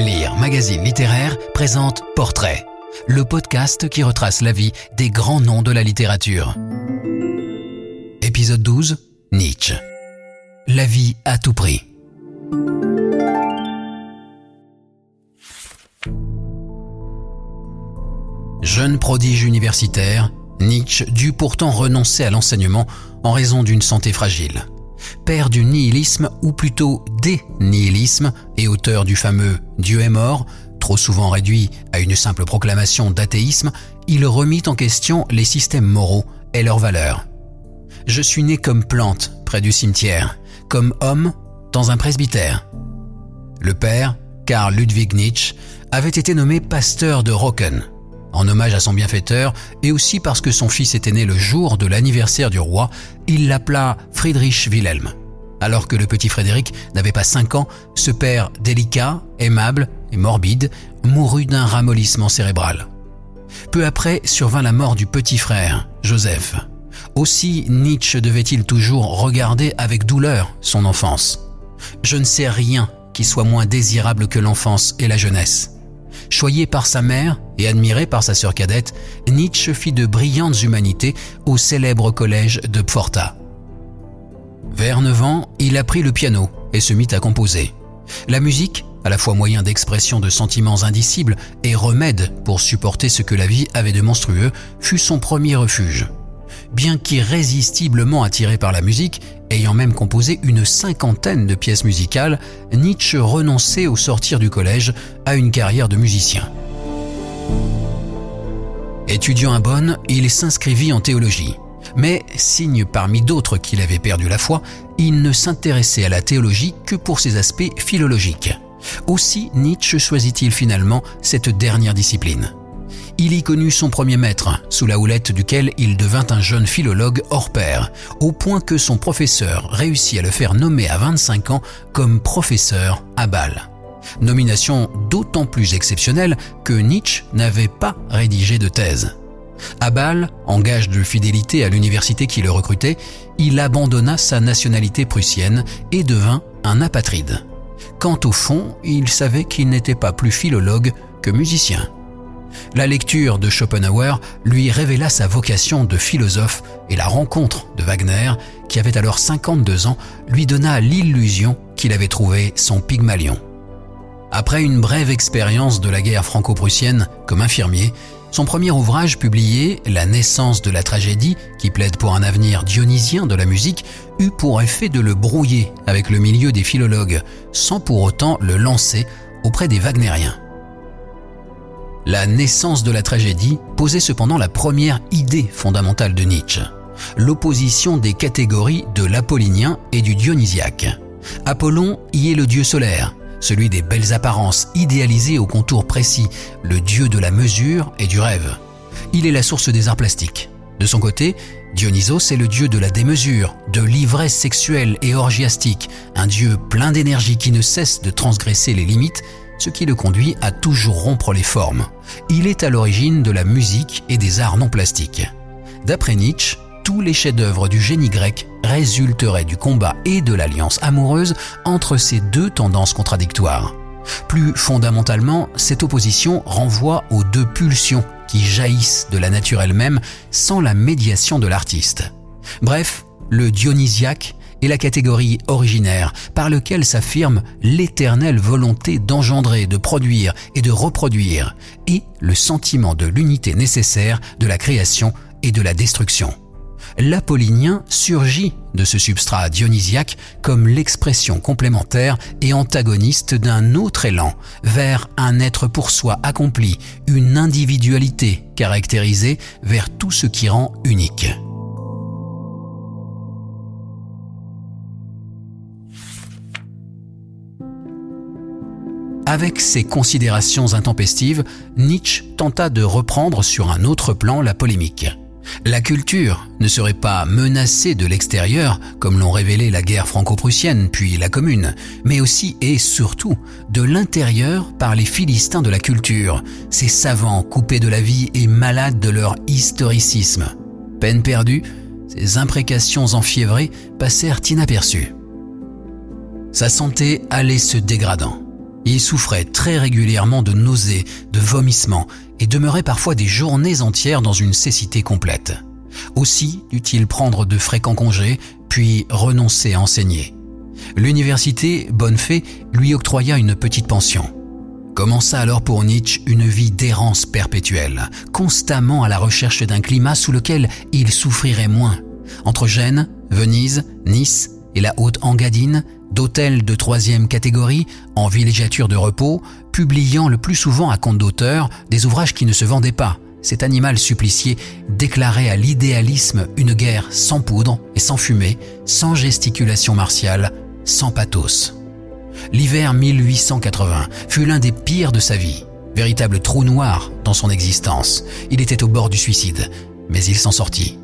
Lire Magazine littéraire présente Portrait, le podcast qui retrace la vie des grands noms de la littérature. Épisode 12 Nietzsche. La vie à tout prix. Jeune prodige universitaire, Nietzsche dut pourtant renoncer à l'enseignement en raison d'une santé fragile. Père du nihilisme, ou plutôt des nihilismes, et auteur du fameux Dieu est mort, trop souvent réduit à une simple proclamation d'athéisme, il remit en question les systèmes moraux et leurs valeurs. Je suis né comme plante près du cimetière, comme homme dans un presbytère. Le père, Karl Ludwig Nietzsche, avait été nommé pasteur de Rocken, en hommage à son bienfaiteur et aussi parce que son fils était né le jour de l'anniversaire du roi, il l'appela Friedrich Wilhelm. Alors que le petit Frédéric n'avait pas cinq ans, ce père délicat, aimable et morbide mourut d'un ramollissement cérébral. Peu après survint la mort du petit frère, Joseph. Aussi Nietzsche devait-il toujours regarder avec douleur son enfance. Je ne sais rien qui soit moins désirable que l'enfance et la jeunesse. Choyé par sa mère et admiré par sa sœur cadette, Nietzsche fit de brillantes humanités au célèbre collège de Pforta. Vers 9 ans, il apprit le piano et se mit à composer. La musique, à la fois moyen d'expression de sentiments indicibles et remède pour supporter ce que la vie avait de monstrueux, fut son premier refuge. Bien qu'irrésistiblement attiré par la musique, ayant même composé une cinquantaine de pièces musicales, Nietzsche renonçait au sortir du collège à une carrière de musicien. Étudiant à Bonn, il s'inscrivit en théologie. Mais, signe parmi d'autres qu'il avait perdu la foi, il ne s'intéressait à la théologie que pour ses aspects philologiques. Aussi Nietzsche choisit-il finalement cette dernière discipline il y connut son premier maître, sous la houlette duquel il devint un jeune philologue hors pair, au point que son professeur réussit à le faire nommer à 25 ans comme professeur à Bâle. Nomination d'autant plus exceptionnelle que Nietzsche n'avait pas rédigé de thèse. À Bâle, en gage de fidélité à l'université qui le recrutait, il abandonna sa nationalité prussienne et devint un apatride. Quant au fond, il savait qu'il n'était pas plus philologue que musicien. La lecture de Schopenhauer lui révéla sa vocation de philosophe et la rencontre de Wagner, qui avait alors 52 ans, lui donna l'illusion qu'il avait trouvé son Pygmalion. Après une brève expérience de la guerre franco-prussienne comme infirmier, son premier ouvrage publié, La naissance de la tragédie, qui plaide pour un avenir dionysien de la musique, eut pour effet de le brouiller avec le milieu des philologues, sans pour autant le lancer auprès des wagnériens. La naissance de la tragédie posait cependant la première idée fondamentale de Nietzsche, l'opposition des catégories de l'apollinien et du dionysiaque. Apollon y est le dieu solaire, celui des belles apparences idéalisées au contour précis, le dieu de la mesure et du rêve. Il est la source des arts plastiques. De son côté, Dionysos est le dieu de la démesure, de l'ivresse sexuelle et orgiastique, un dieu plein d'énergie qui ne cesse de transgresser les limites ce qui le conduit à toujours rompre les formes. Il est à l'origine de la musique et des arts non plastiques. D'après Nietzsche, tous les chefs-d'œuvre du génie grec résulteraient du combat et de l'alliance amoureuse entre ces deux tendances contradictoires. Plus fondamentalement, cette opposition renvoie aux deux pulsions qui jaillissent de la nature elle-même sans la médiation de l'artiste. Bref, le dionysiaque et la catégorie originaire par lequel s'affirme l'éternelle volonté d'engendrer, de produire et de reproduire, et le sentiment de l'unité nécessaire de la création et de la destruction. L'apollinien surgit de ce substrat dionysiaque comme l'expression complémentaire et antagoniste d'un autre élan vers un être pour soi accompli, une individualité caractérisée vers tout ce qui rend unique. Avec ces considérations intempestives, Nietzsche tenta de reprendre sur un autre plan la polémique. La culture ne serait pas menacée de l'extérieur, comme l'ont révélé la guerre franco-prussienne puis la Commune, mais aussi et surtout de l'intérieur par les Philistins de la culture, ces savants coupés de la vie et malades de leur historicisme. Peine perdue, ces imprécations enfiévrées passèrent inaperçues. Sa santé allait se dégradant. Il souffrait très régulièrement de nausées, de vomissements et demeurait parfois des journées entières dans une cécité complète. Aussi dut-il prendre de fréquents congés, puis renoncer à enseigner. L'université Bonnefay lui octroya une petite pension. Commença alors pour Nietzsche une vie d'errance perpétuelle, constamment à la recherche d'un climat sous lequel il souffrirait moins. Entre Gênes, Venise, Nice et la haute Engadine, d'hôtels de troisième catégorie, en villégiature de repos, publiant le plus souvent à compte d'auteur des ouvrages qui ne se vendaient pas. Cet animal supplicié déclarait à l'idéalisme une guerre sans poudre et sans fumée, sans gesticulation martiale, sans pathos. L'hiver 1880 fut l'un des pires de sa vie, véritable trou noir dans son existence. Il était au bord du suicide, mais il s'en sortit.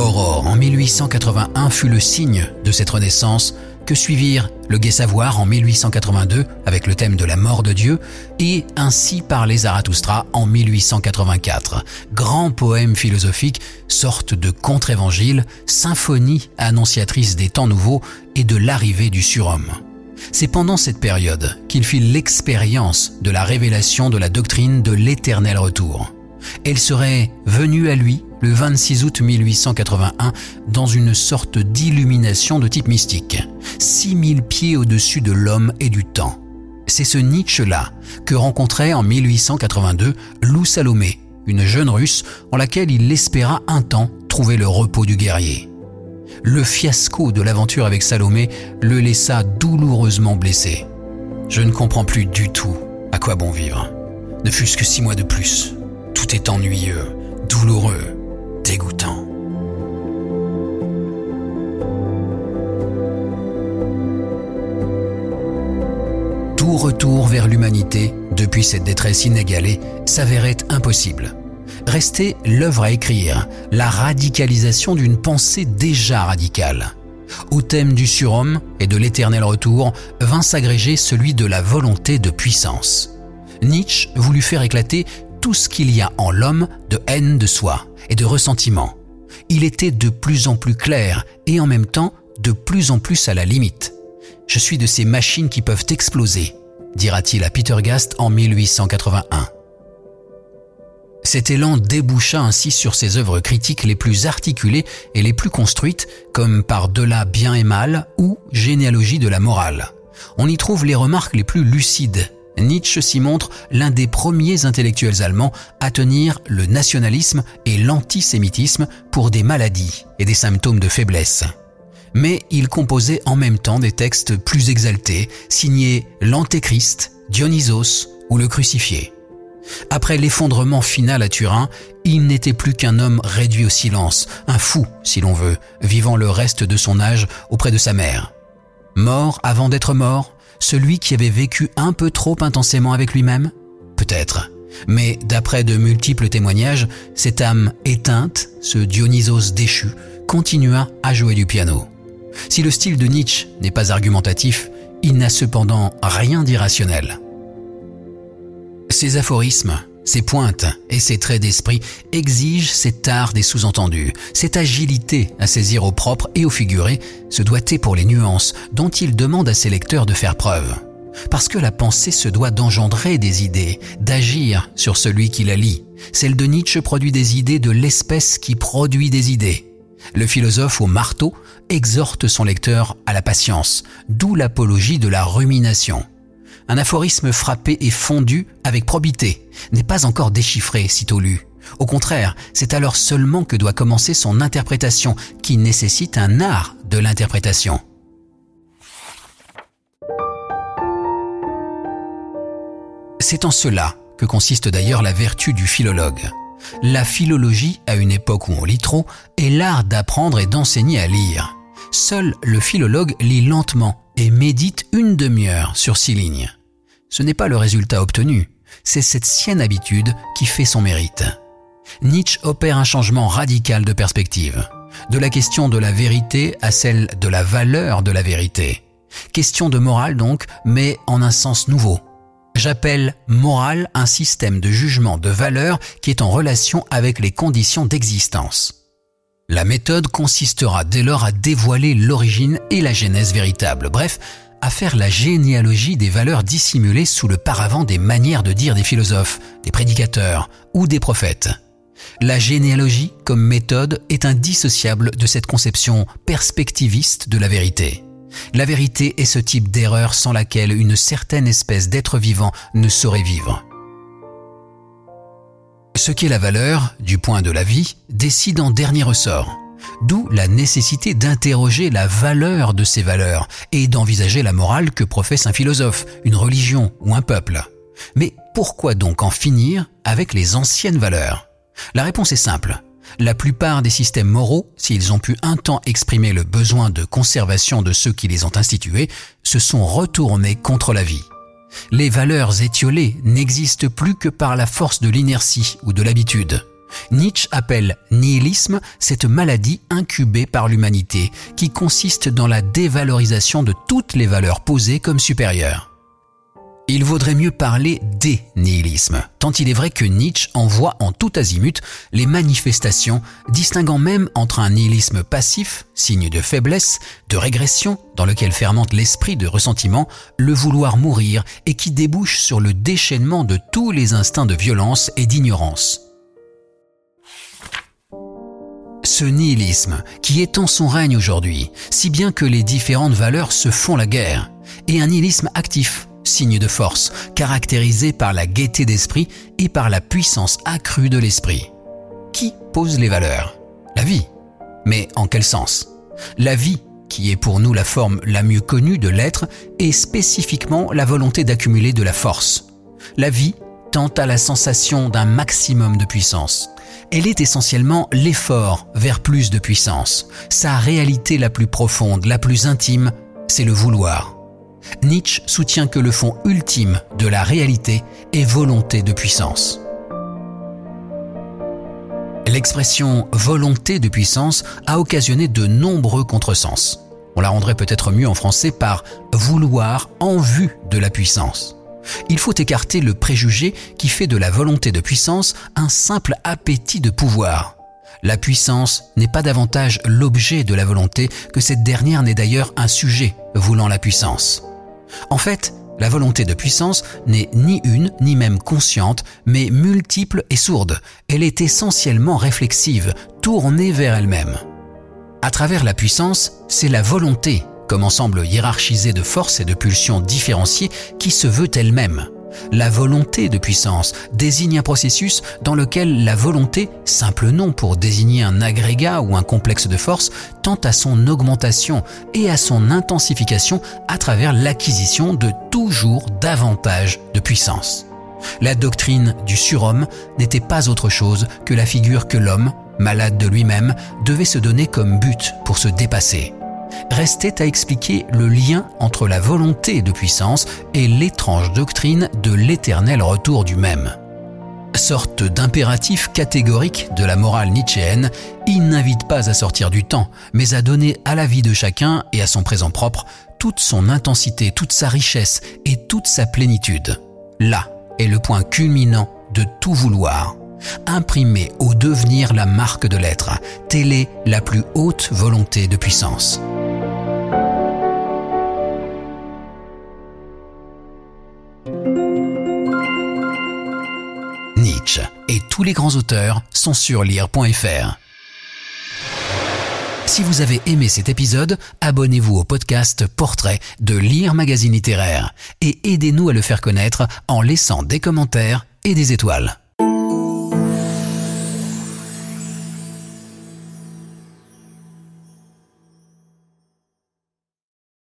Aurore en 1881 fut le signe de cette renaissance que suivirent le Gai Savoir en 1882 avec le thème de la mort de Dieu et Ainsi les Zarathustra en 1884. Grand poème philosophique, sorte de contre-évangile, symphonie annonciatrice des temps nouveaux et de l'arrivée du surhomme. C'est pendant cette période qu'il fit l'expérience de la révélation de la doctrine de l'éternel retour. Elle serait venue à lui le 26 août 1881 dans une sorte d'illumination de type mystique, 6000 pieds au-dessus de l'homme et du temps. C'est ce Nietzsche-là que rencontrait en 1882 Lou Salomé, une jeune russe en laquelle il espéra un temps trouver le repos du guerrier. Le fiasco de l'aventure avec Salomé le laissa douloureusement blessé. Je ne comprends plus du tout à quoi bon vivre. Ne fût-ce que six mois de plus. Ennuyeux, douloureux, dégoûtant. Tout retour vers l'humanité, depuis cette détresse inégalée, s'avérait impossible. Restait l'œuvre à écrire, la radicalisation d'une pensée déjà radicale. Au thème du surhomme et de l'éternel retour vint s'agréger celui de la volonté de puissance. Nietzsche voulut faire éclater tout ce qu'il y a en l'homme de haine de soi et de ressentiment. Il était de plus en plus clair et en même temps de plus en plus à la limite. Je suis de ces machines qui peuvent exploser, dira-t-il à Peter Gast en 1881. Cet élan déboucha ainsi sur ses œuvres critiques les plus articulées et les plus construites, comme Par delà bien et mal ou Généalogie de la morale. On y trouve les remarques les plus lucides Nietzsche s'y montre l'un des premiers intellectuels allemands à tenir le nationalisme et l'antisémitisme pour des maladies et des symptômes de faiblesse. Mais il composait en même temps des textes plus exaltés, signés l'Antéchrist, Dionysos ou le crucifié. Après l'effondrement final à Turin, il n'était plus qu'un homme réduit au silence, un fou si l'on veut, vivant le reste de son âge auprès de sa mère. Mort avant d'être mort, celui qui avait vécu un peu trop intensément avec lui-même Peut-être. Mais d'après de multiples témoignages, cette âme éteinte, ce Dionysos déchu, continua à jouer du piano. Si le style de Nietzsche n'est pas argumentatif, il n'a cependant rien d'irrationnel. Ces aphorismes, ses pointes et ses traits d'esprit exigent cet art des sous-entendus, cette agilité à saisir au propre et au figuré, ce doigté pour les nuances dont il demande à ses lecteurs de faire preuve. Parce que la pensée se doit d'engendrer des idées, d'agir sur celui qui la lit. Celle de Nietzsche produit des idées de l'espèce qui produit des idées. Le philosophe au marteau exhorte son lecteur à la patience, d'où l'apologie de la rumination. Un aphorisme frappé et fondu avec probité n'est pas encore déchiffré sitôt lu. Au contraire, c'est alors seulement que doit commencer son interprétation, qui nécessite un art de l'interprétation. C'est en cela que consiste d'ailleurs la vertu du philologue. La philologie, à une époque où on lit trop, est l'art d'apprendre et d'enseigner à lire. Seul le philologue lit lentement et médite une demi-heure sur six lignes ce n'est pas le résultat obtenu, c'est cette sienne habitude qui fait son mérite. Nietzsche opère un changement radical de perspective, de la question de la vérité à celle de la valeur de la vérité. Question de morale donc, mais en un sens nouveau. J'appelle morale un système de jugement de valeur qui est en relation avec les conditions d'existence. La méthode consistera dès lors à dévoiler l'origine et la genèse véritable, bref, à faire la généalogie des valeurs dissimulées sous le paravent des manières de dire des philosophes, des prédicateurs ou des prophètes. La généalogie, comme méthode, est indissociable de cette conception perspectiviste de la vérité. La vérité est ce type d'erreur sans laquelle une certaine espèce d'être vivant ne saurait vivre. Ce qu'est la valeur, du point de la vie, décide en dernier ressort. D'où la nécessité d'interroger la valeur de ces valeurs et d'envisager la morale que professe un philosophe, une religion ou un peuple. Mais pourquoi donc en finir avec les anciennes valeurs? La réponse est simple. La plupart des systèmes moraux, s'ils ont pu un temps exprimer le besoin de conservation de ceux qui les ont institués, se sont retournés contre la vie. Les valeurs étiolées n'existent plus que par la force de l'inertie ou de l'habitude. Nietzsche appelle nihilisme cette maladie incubée par l'humanité qui consiste dans la dévalorisation de toutes les valeurs posées comme supérieures. Il vaudrait mieux parler dénihilisme, tant il est vrai que Nietzsche envoie en tout azimut les manifestations, distinguant même entre un nihilisme passif, signe de faiblesse, de régression, dans lequel fermente l'esprit de ressentiment, le vouloir mourir et qui débouche sur le déchaînement de tous les instincts de violence et d'ignorance. Ce nihilisme qui étend son règne aujourd'hui, si bien que les différentes valeurs se font la guerre, et un nihilisme actif, signe de force, caractérisé par la gaieté d'esprit et par la puissance accrue de l'esprit. Qui pose les valeurs? La vie. Mais en quel sens? La vie, qui est pour nous la forme la mieux connue de l'être, est spécifiquement la volonté d'accumuler de la force. La vie tend à la sensation d'un maximum de puissance. Elle est essentiellement l'effort vers plus de puissance. Sa réalité la plus profonde, la plus intime, c'est le vouloir. Nietzsche soutient que le fond ultime de la réalité est volonté de puissance. L'expression volonté de puissance a occasionné de nombreux contresens. On la rendrait peut-être mieux en français par vouloir en vue de la puissance. Il faut écarter le préjugé qui fait de la volonté de puissance un simple appétit de pouvoir. La puissance n'est pas davantage l'objet de la volonté que cette dernière n'est d'ailleurs un sujet voulant la puissance. En fait, la volonté de puissance n'est ni une, ni même consciente, mais multiple et sourde. Elle est essentiellement réflexive, tournée vers elle-même. À travers la puissance, c'est la volonté, comme ensemble hiérarchisé de forces et de pulsions différenciées, qui se veut elle-même. La volonté de puissance désigne un processus dans lequel la volonté, simple nom pour désigner un agrégat ou un complexe de force, tend à son augmentation et à son intensification à travers l'acquisition de toujours davantage de puissance. La doctrine du surhomme n'était pas autre chose que la figure que l'homme, malade de lui-même, devait se donner comme but pour se dépasser restait à expliquer le lien entre la volonté de puissance et l'étrange doctrine de l'éternel retour du même. Sorte d'impératif catégorique de la morale nietzschéenne, il n'invite pas à sortir du temps, mais à donner à la vie de chacun et à son présent propre toute son intensité, toute sa richesse et toute sa plénitude. Là est le point culminant de tout vouloir. Imprimer au devenir la marque de l'être, telle est la plus haute volonté de puissance. Nietzsche et tous les grands auteurs sont sur lire.fr. Si vous avez aimé cet épisode, abonnez-vous au podcast Portrait de Lire Magazine Littéraire et aidez-nous à le faire connaître en laissant des commentaires et des étoiles.